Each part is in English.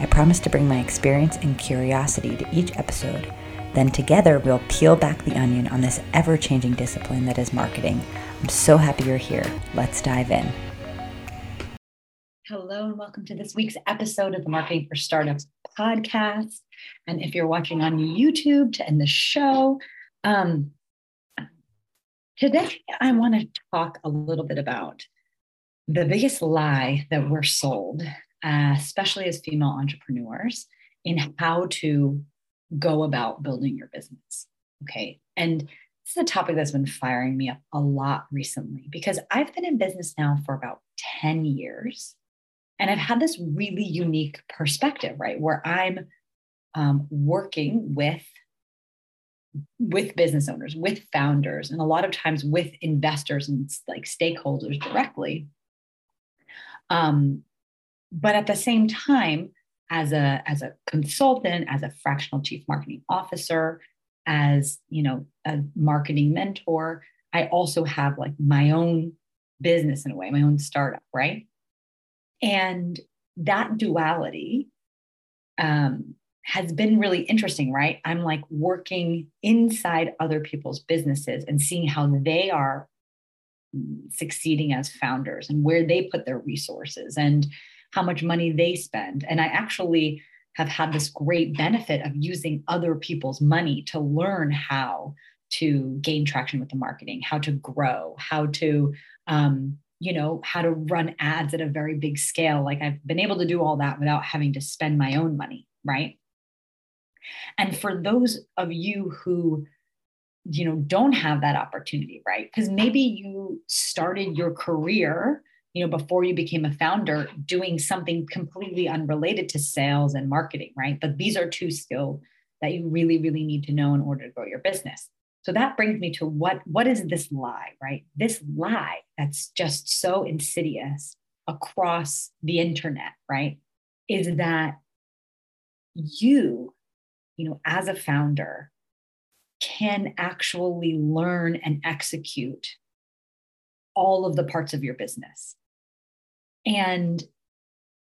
I promise to bring my experience and curiosity to each episode. Then together we'll peel back the onion on this ever changing discipline that is marketing. I'm so happy you're here. Let's dive in. Hello, and welcome to this week's episode of the Marketing for Startups podcast. And if you're watching on YouTube to end the show, um, today I want to talk a little bit about the biggest lie that we're sold uh, especially as female entrepreneurs, in how to go about building your business. Okay. And this is a topic that's been firing me up a lot recently because I've been in business now for about 10 years. And I've had this really unique perspective, right? Where I'm um, working with with business owners with founders and a lot of times with investors and like stakeholders directly um, but at the same time as a as a consultant as a fractional chief marketing officer as you know a marketing mentor i also have like my own business in a way my own startup right? And that duality um, has been really interesting right? I'm like working inside other people's businesses and seeing how they are succeeding as founders and where they put their resources. And how much money they spend. And I actually have had this great benefit of using other people's money to learn how to gain traction with the marketing, how to grow, how to, um, you know, how to run ads at a very big scale. Like I've been able to do all that without having to spend my own money, right? And for those of you who, you know, don't have that opportunity, right? Because maybe you started your career you know before you became a founder doing something completely unrelated to sales and marketing right? But these are two skills that you really really need to know in order to grow your business. So that brings me to what what is this lie right? This lie that's just so insidious across the internet right is that you you know as a founder can actually learn and execute all of the parts of your business. And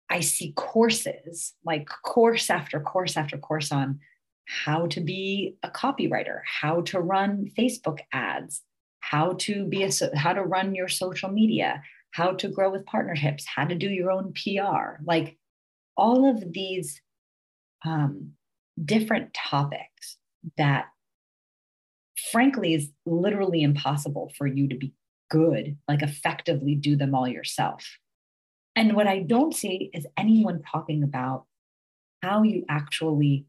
I see courses, like course after course after course on how to be a copywriter, how to run Facebook ads, how to be a how to run your social media, how to grow with partnerships, how to do your own PR, like all of these um, different topics that frankly is literally impossible for you to be good, like effectively do them all yourself. And what I don't see is anyone talking about how you actually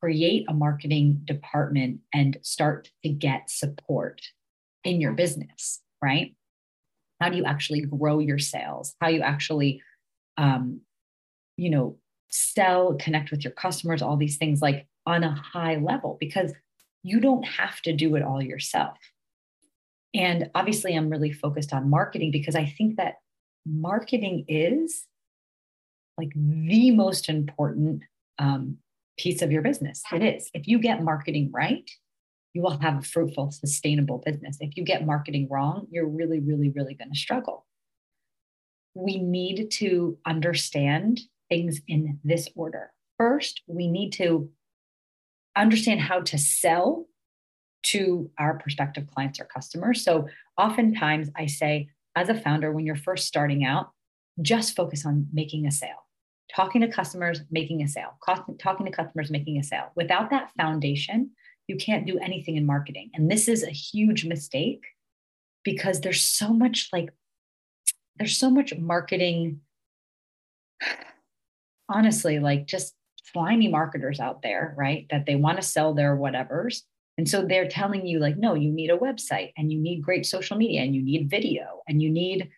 create a marketing department and start to get support in your business, right? How do you actually grow your sales? How you actually, um, you know, sell, connect with your customers, all these things like on a high level, because you don't have to do it all yourself. And obviously, I'm really focused on marketing because I think that marketing is like the most important um, piece of your business. It is. If you get marketing right, you will have a fruitful, sustainable business. If you get marketing wrong, you're really, really, really going to struggle. We need to understand things in this order. First, we need to understand how to sell to our prospective clients or customers. So oftentimes I say, as a founder, when you're first starting out, just focus on making a sale, talking to customers, making a sale, talking to customers, making a sale. Without that foundation, you can't do anything in marketing. And this is a huge mistake because there's so much like, there's so much marketing, honestly, like just slimy marketers out there, right? That they want to sell their whatevers and so they're telling you, like, no, you need a website and you need great social media and you need video and you need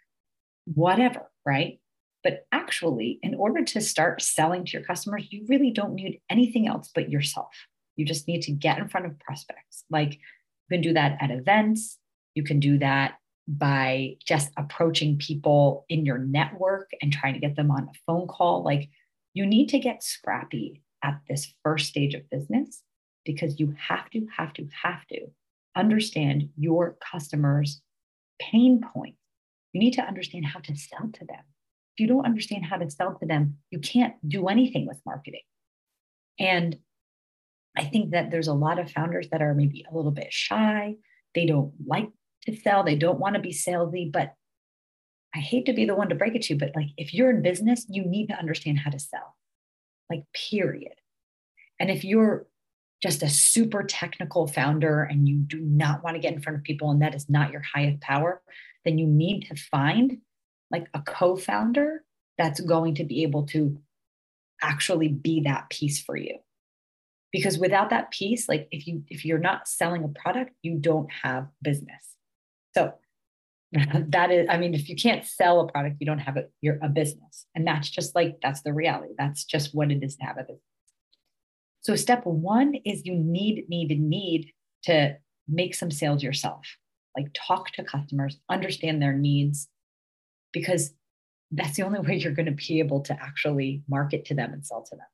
whatever, right? But actually, in order to start selling to your customers, you really don't need anything else but yourself. You just need to get in front of prospects. Like you can do that at events, you can do that by just approaching people in your network and trying to get them on a phone call. Like you need to get scrappy at this first stage of business because you have to, have to, have to understand your customers' pain points. You need to understand how to sell to them. If you don't understand how to sell to them, you can't do anything with marketing. And I think that there's a lot of founders that are maybe a little bit shy. They don't like to sell, they don't want to be salesy, but I hate to be the one to break it to you, but like if you're in business, you need to understand how to sell, like, period. And if you're just a super technical founder and you do not want to get in front of people and that is not your highest power, then you need to find like a co founder that's going to be able to actually be that piece for you. Because without that piece like if you if you're not selling a product you don't have business. So that is i mean if you can't sell a product you don't have a, you're a business. And that's just like that's the reality. That's just what it is to have a business so step one is you need need need to make some sales yourself like talk to customers understand their needs because that's the only way you're going to be able to actually market to them and sell to them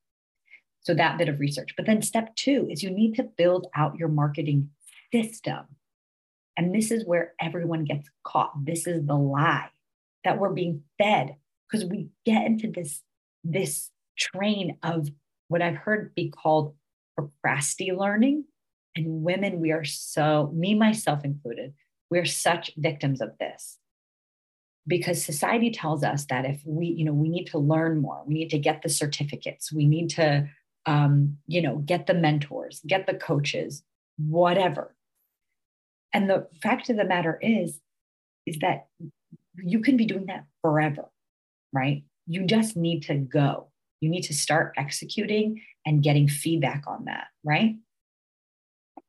so that bit of research. But then step two is you need to build out your marketing system. And this is where everyone gets caught. This is the lie that we're being fed because we get into this, this train of what I've heard be called procrasti learning. And women, we are so, me, myself included, we're such victims of this because society tells us that if we you know we need to learn more we need to get the certificates we need to um, you know, get the mentors, get the coaches, whatever. And the fact of the matter is, is that you can be doing that forever, right? You just need to go. You need to start executing and getting feedback on that, right?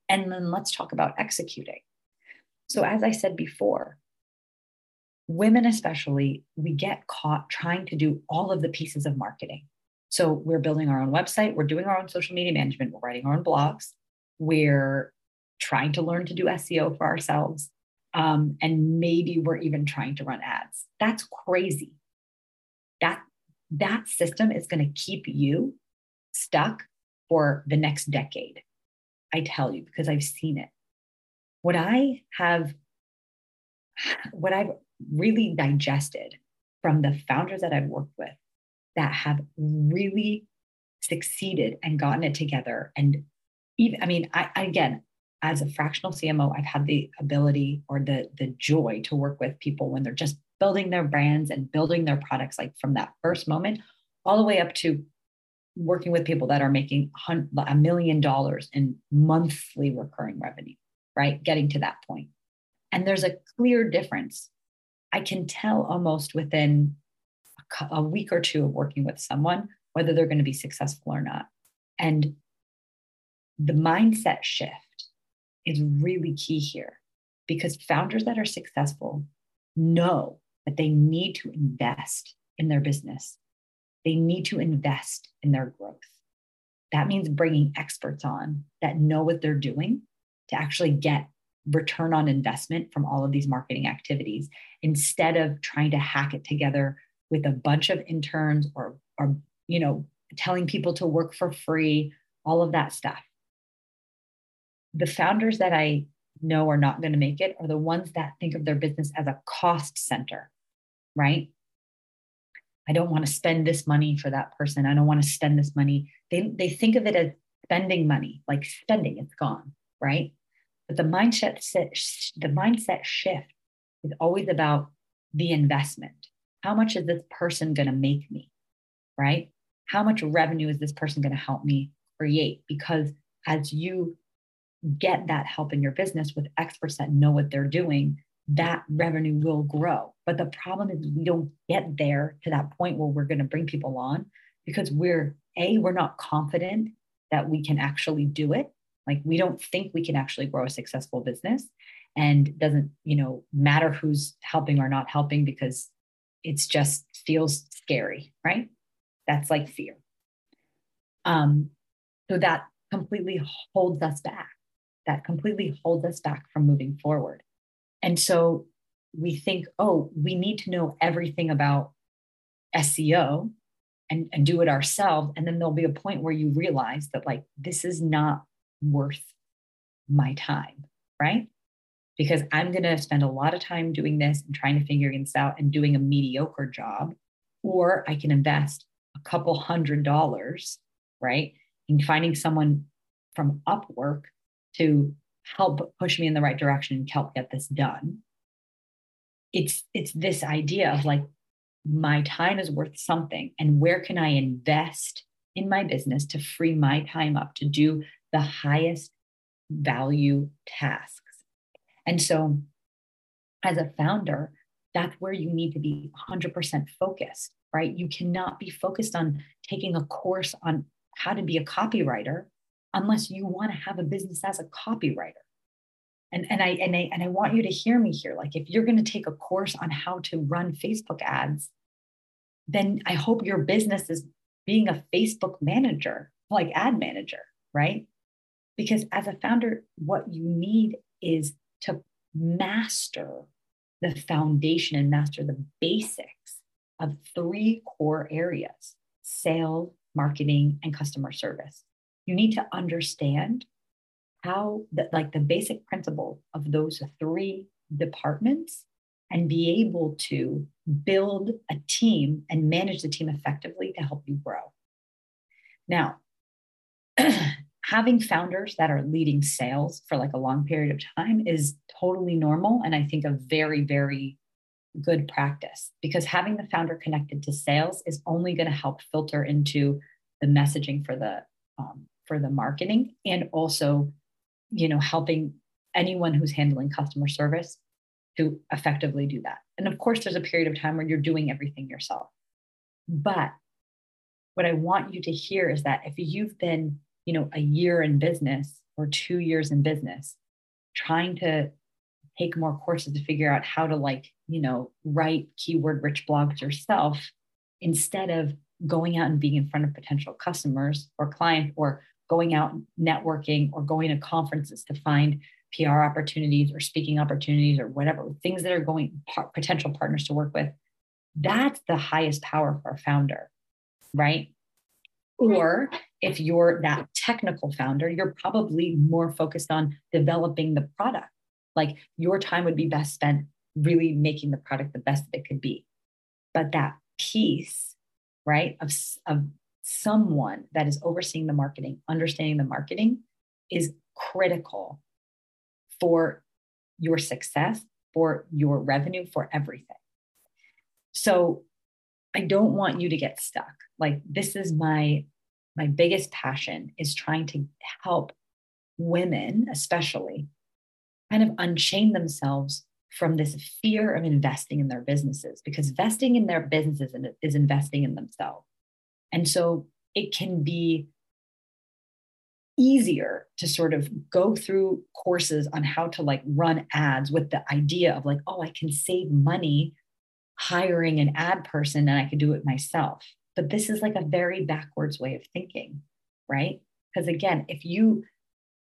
And then let's talk about executing. So, as I said before, women especially, we get caught trying to do all of the pieces of marketing. So we're building our own website, we're doing our own social media management, we're writing our own blogs, we're trying to learn to do SEO for ourselves. Um, and maybe we're even trying to run ads. That's crazy. That that system is going to keep you stuck for the next decade. I tell you because I've seen it. What I have, what I've really digested from the founders that I've worked with that have really succeeded and gotten it together. And even, I mean, I, again, as a fractional CMO, I've had the ability or the the joy to work with people when they're just building their brands and building their products, like from that first moment, all the way up to working with people that are making a million dollars in monthly recurring revenue, right? Getting to that point. And there's a clear difference. I can tell almost within a week or two of working with someone whether they're going to be successful or not. And the mindset shift is really key here because founders that are successful know that they need to invest in their business. They need to invest in their growth. That means bringing experts on that know what they're doing to actually get return on investment from all of these marketing activities instead of trying to hack it together with a bunch of interns or or you know telling people to work for free all of that stuff the founders that i know are not going to make it are the ones that think of their business as a cost center right i don't want to spend this money for that person i don't want to spend this money they, they think of it as spending money like spending it's gone right but the mindset the mindset shift is always about the investment how much is this person going to make me? Right? How much revenue is this person going to help me create? Because as you get that help in your business with experts that know what they're doing, that revenue will grow. But the problem is we don't get there to that point where we're going to bring people on because we're a we're not confident that we can actually do it. Like we don't think we can actually grow a successful business and doesn't, you know, matter who's helping or not helping because it's just feels scary, right? That's like fear. Um, so that completely holds us back. That completely holds us back from moving forward. And so we think, oh, we need to know everything about SEO and, and do it ourselves. And then there'll be a point where you realize that, like, this is not worth my time, right? Because I'm going to spend a lot of time doing this and trying to figure this out and doing a mediocre job. Or I can invest a couple hundred dollars, right? In finding someone from Upwork to help push me in the right direction and help get this done. It's it's this idea of like my time is worth something and where can I invest in my business to free my time up to do the highest value tasks. And so as a founder, that's where you need to be 100% focused, right? You cannot be focused on taking a course on how to be a copywriter unless you want to have a business as a copywriter. And, and I and I and I want you to hear me here. Like if you're going to take a course on how to run Facebook ads, then I hope your business is being a Facebook manager, like ad manager, right? Because as a founder, what you need is to master the foundation and master the basics of three core areas sales, marketing, and customer service. You need to understand how that like the basic principle of those three departments and be able to build a team and manage the team effectively to help you grow. Now, having founders that are leading sales for like a long period of time is totally normal and I think a very, very good practice because having the founder connected to sales is only going to help filter into the messaging for the um, for the marketing and also you know helping anyone who's handling customer service to effectively do that. And of course, there's a period of time where you're doing everything yourself. But what I want you to hear is that if you've been, you know, a year in business or two years in business, trying to take more courses to figure out how to like, you know, write keyword rich blogs yourself instead of going out and being in front of potential customers or clients or going out networking or going to conferences to find PR opportunities or speaking opportunities or whatever, things that are going par- potential partners to work with, that's the highest power for a founder, right? Or if you're that technical founder, you're probably more focused on developing the product. Like your time would be best spent really making the product the best that it could be. But that piece, right, of, of someone that is overseeing the marketing, understanding the marketing is critical for your success, for your revenue, for everything. So I don't want you to get stuck. Like this is my my biggest passion is trying to help women especially kind of unchain themselves from this fear of investing in their businesses because investing in their businesses is investing in themselves. And so it can be easier to sort of go through courses on how to like run ads with the idea of like, oh, I can save money hiring an ad person and I could do it myself. But this is like a very backwards way of thinking, right? Because again, if you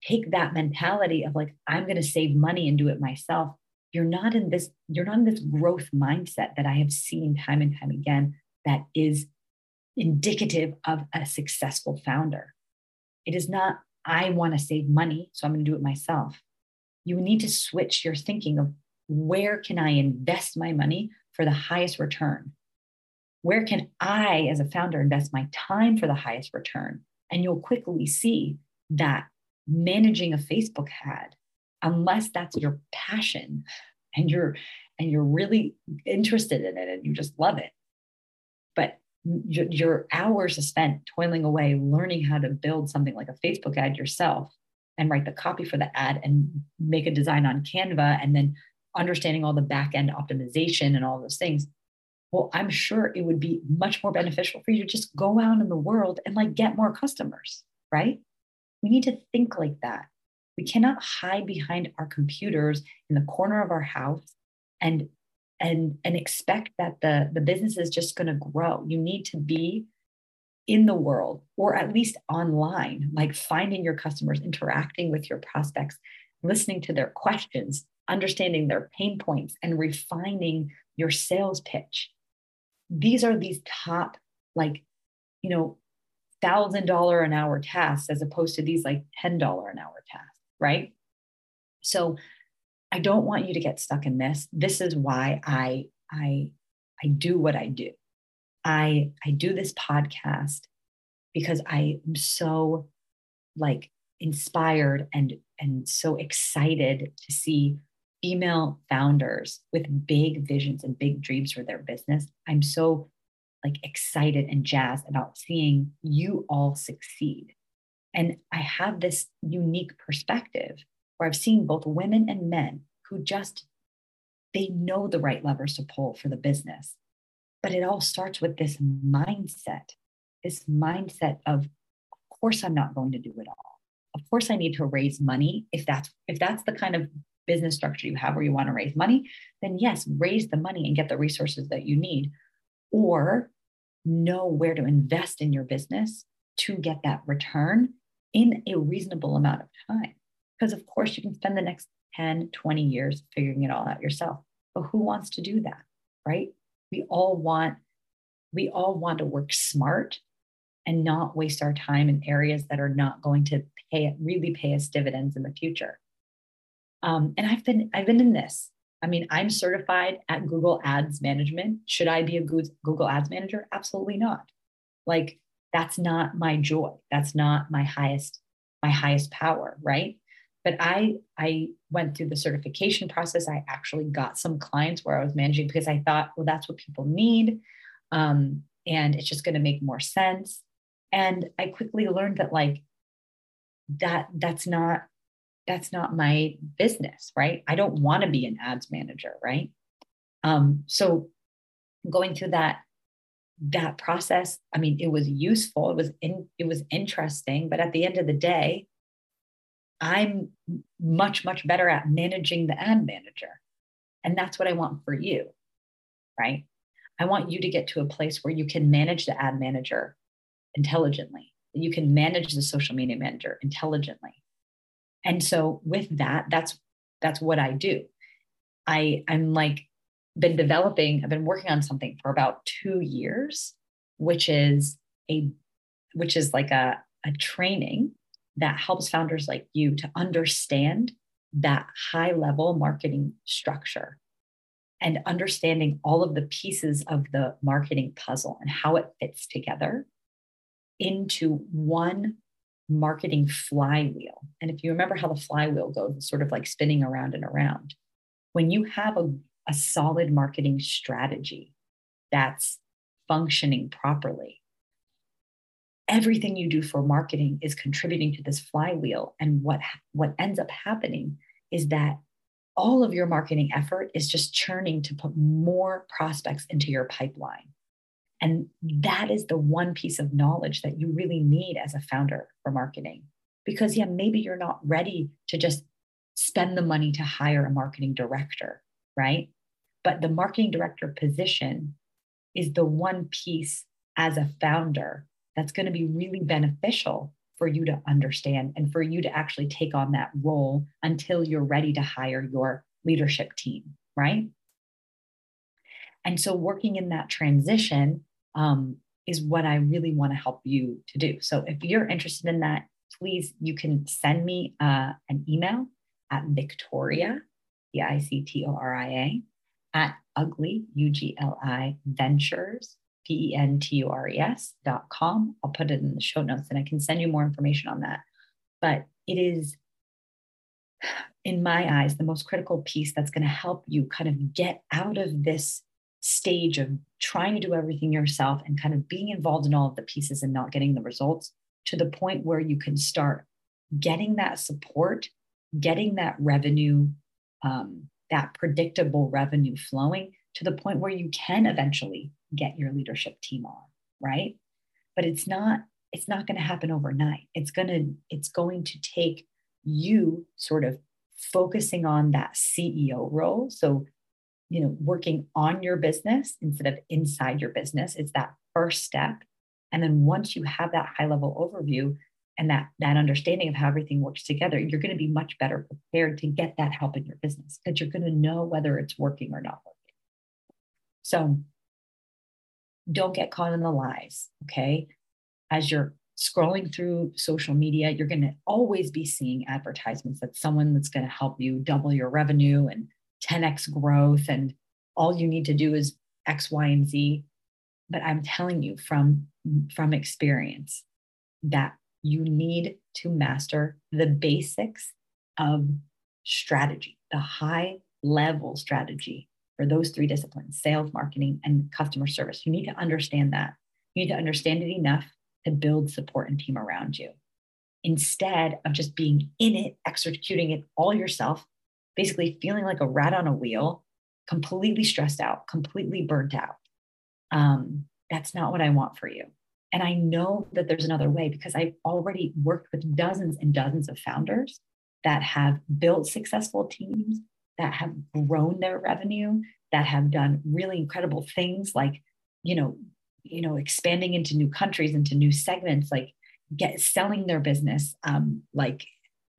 take that mentality of like, I'm going to save money and do it myself, you're not in this, you're not in this growth mindset that I have seen time and time again that is indicative of a successful founder it is not, I want to save money, so I'm going to do it myself. You need to switch your thinking of where can I invest my money for the highest return? Where can I, as a founder, invest my time for the highest return? And you'll quickly see that managing a Facebook ad, unless that's your passion and you're and you're really interested in it and you just love it, your, your hours are spent toiling away learning how to build something like a Facebook ad yourself and write the copy for the ad and make a design on Canva and then understanding all the back end optimization and all those things. Well, I'm sure it would be much more beneficial for you to just go out in the world and like get more customers, right? We need to think like that. We cannot hide behind our computers in the corner of our house and and and expect that the the business is just going to grow you need to be in the world or at least online, like finding your customers, interacting with your prospects, listening to their questions, understanding their pain points, and refining your sales pitch. These are these top, like, you know, thousand dollar an hour tasks as opposed to these like $10 an hour tasks, right? So I don't want you to get stuck in this. This is why I I I do what I do. I I do this podcast because I am so like inspired and and so excited to see female founders with big visions and big dreams for their business. I'm so like excited and jazzed about seeing you all succeed. And I have this unique perspective where I've seen both women and men who just they know the right levers to pull for the business. But it all starts with this mindset, this mindset of, of course, I'm not going to do it all. Of course, I need to raise money. If that's if that's the kind of business structure you have where you want to raise money, then yes, raise the money and get the resources that you need. Or know where to invest in your business to get that return in a reasonable amount of time. Because, of course, you can spend the next 10, 20 years figuring it all out yourself. But who wants to do that, right? We all want we all want to work smart and not waste our time in areas that are not going to pay really pay us dividends in the future. Um, and I've been I've been in this. I mean, I'm certified at Google Ads Management. Should I be a Google Ads Manager? Absolutely not. Like that's not my joy. That's not my highest my highest power, right? But i i went through the certification process. I actually got some clients where i was managing because i thought well that's what people need. Um, and it's just going to make more sense. And i quickly learned that like that that's not that's not my business right? I don't want to be an ads manager right? Um, so going through that that process i mean it was useful. It was in, it was interesting. But at the end of the day I'm much, much better at managing the ad manager. And that's what I want for you, right? I want you to get to a place where you can manage the ad manager intelligently, you can manage the social media manager intelligently. And so with that, that's that's what I do. I I'm like been developing, I've been working on something for about two years, which is a which is like a, a training that helps founders like you to understand that high level marketing structure and understanding all of the pieces of the marketing puzzle and how it fits together into one marketing flywheel. And if you remember how the flywheel goes, it's sort of like spinning around and around. When you have a, a solid marketing strategy that's functioning properly, everything you do for marketing is contributing to this flywheel. And what what ends up happening is that all of your marketing effort is just churning to put more prospects into your pipeline. And that is the one piece of knowledge that you really need as a founder for marketing. Because yeah maybe you're not ready to just spend the money to hire a marketing director right? But the marketing director position is the one piece as a founder that's going to be really beneficial for you to understand and for you to actually take on that role until you're ready to hire your leadership team, right? And so, working in that transition um, is what I really want to help you to do. So, if you're interested in that, please, you can send me uh, an email at Victoria, V I C T O R I A, at ugli, U G L I ventures P-E-N-T-U-R-E-S dot com. I'll put it in the show notes and I can send you more information on that. But it is, in my eyes, the most critical piece that's going to help you kind of get out of this stage of trying to do everything yourself and kind of being involved in all of the pieces and not getting the results to the point where you can start getting that support, getting that revenue, um, that predictable revenue flowing to the point where you can eventually get your leadership team on, right? But it's not it's not going to happen overnight. It's going to it's going to take you sort of focusing on that CEO role. So, you know, working on your business instead of inside your business. It's that first step. And then once you have that high level overview and that, that understanding of how everything works together, you're going to be much better prepared to get that help in your business because you're going to know whether it's working or not working. So don't get caught in the lies. Okay. As you're scrolling through social media, you're going to always be seeing advertisements that someone that's going to help you double your revenue and 10x growth. And all you need to do is X, Y, and Z. But I'm telling you from, from experience that you need to master the basics of strategy, the high level strategy for those three disciplines sales, marketing, and customer service. You need to understand that. You need to understand it enough to build support and team around you instead of just being in it, executing it all yourself, basically feeling like a rat on a wheel, completely stressed out, completely burnt out. Um, that's not what I want for you. And I know that there's another way because I've already worked with dozens and dozens of founders that have built successful teams, that have grown their revenue, that have done really incredible things like, you know, you know, expanding into new countries, into new segments, like get selling their business, um, like,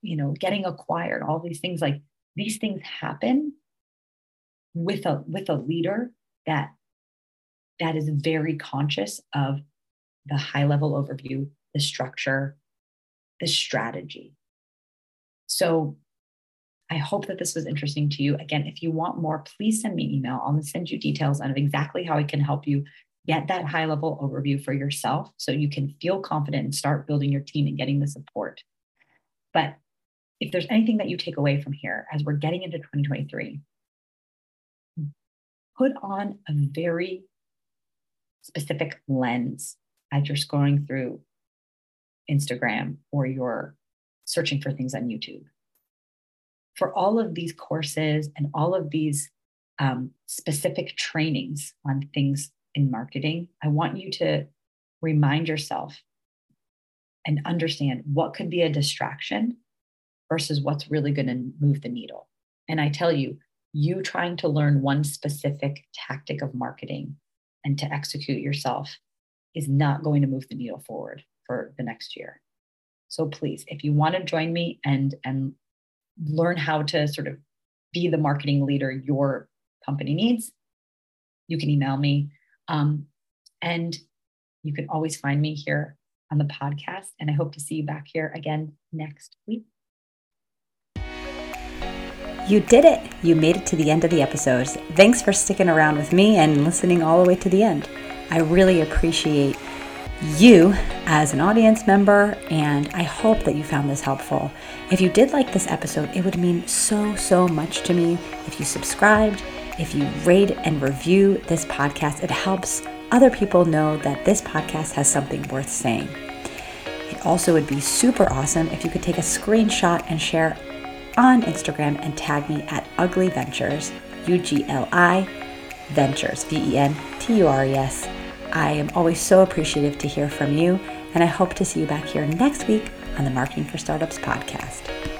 you know, getting acquired, all these things, like these things happen with a with a leader that that is very conscious of the high level overview, the structure, the strategy. So I hope that this was interesting to you. Again, if you want more, please send me an email. I'll send you details on exactly how I can help you get that high level overview for yourself so you can feel confident and start building your team and getting the support. But if there's anything that you take away from here as we're getting into 2023, put on a very specific lens as you're scrolling through Instagram or you're searching for things on YouTube. For all of these courses and all of these um, specific trainings on things in marketing, I want you to remind yourself and understand what could be a distraction versus what's really going to move the needle. And I tell you, you trying to learn one specific tactic of marketing and to execute yourself is not going to move the needle forward for the next year. So please, if you want to join me and and learn how to sort of be the marketing leader your company needs, you can email me. Um, and you can always find me here on the podcast. And I hope to see you back here again next week. You did it! You made it to the end of the episode. Thanks for sticking around with me and listening all the way to the end. I really appreciate you as an audience member, and I hope that you found this helpful. If you did like this episode, it would mean so, so much to me if you subscribed, if you rate and review this podcast. It helps other people know that this podcast has something worth saying. It also would be super awesome if you could take a screenshot and share on Instagram and tag me at Ugli Ventures, U G L I Ventures, V E N T U R E S. I am always so appreciative to hear from you, and I hope to see you back here next week on the Marketing for Startups podcast.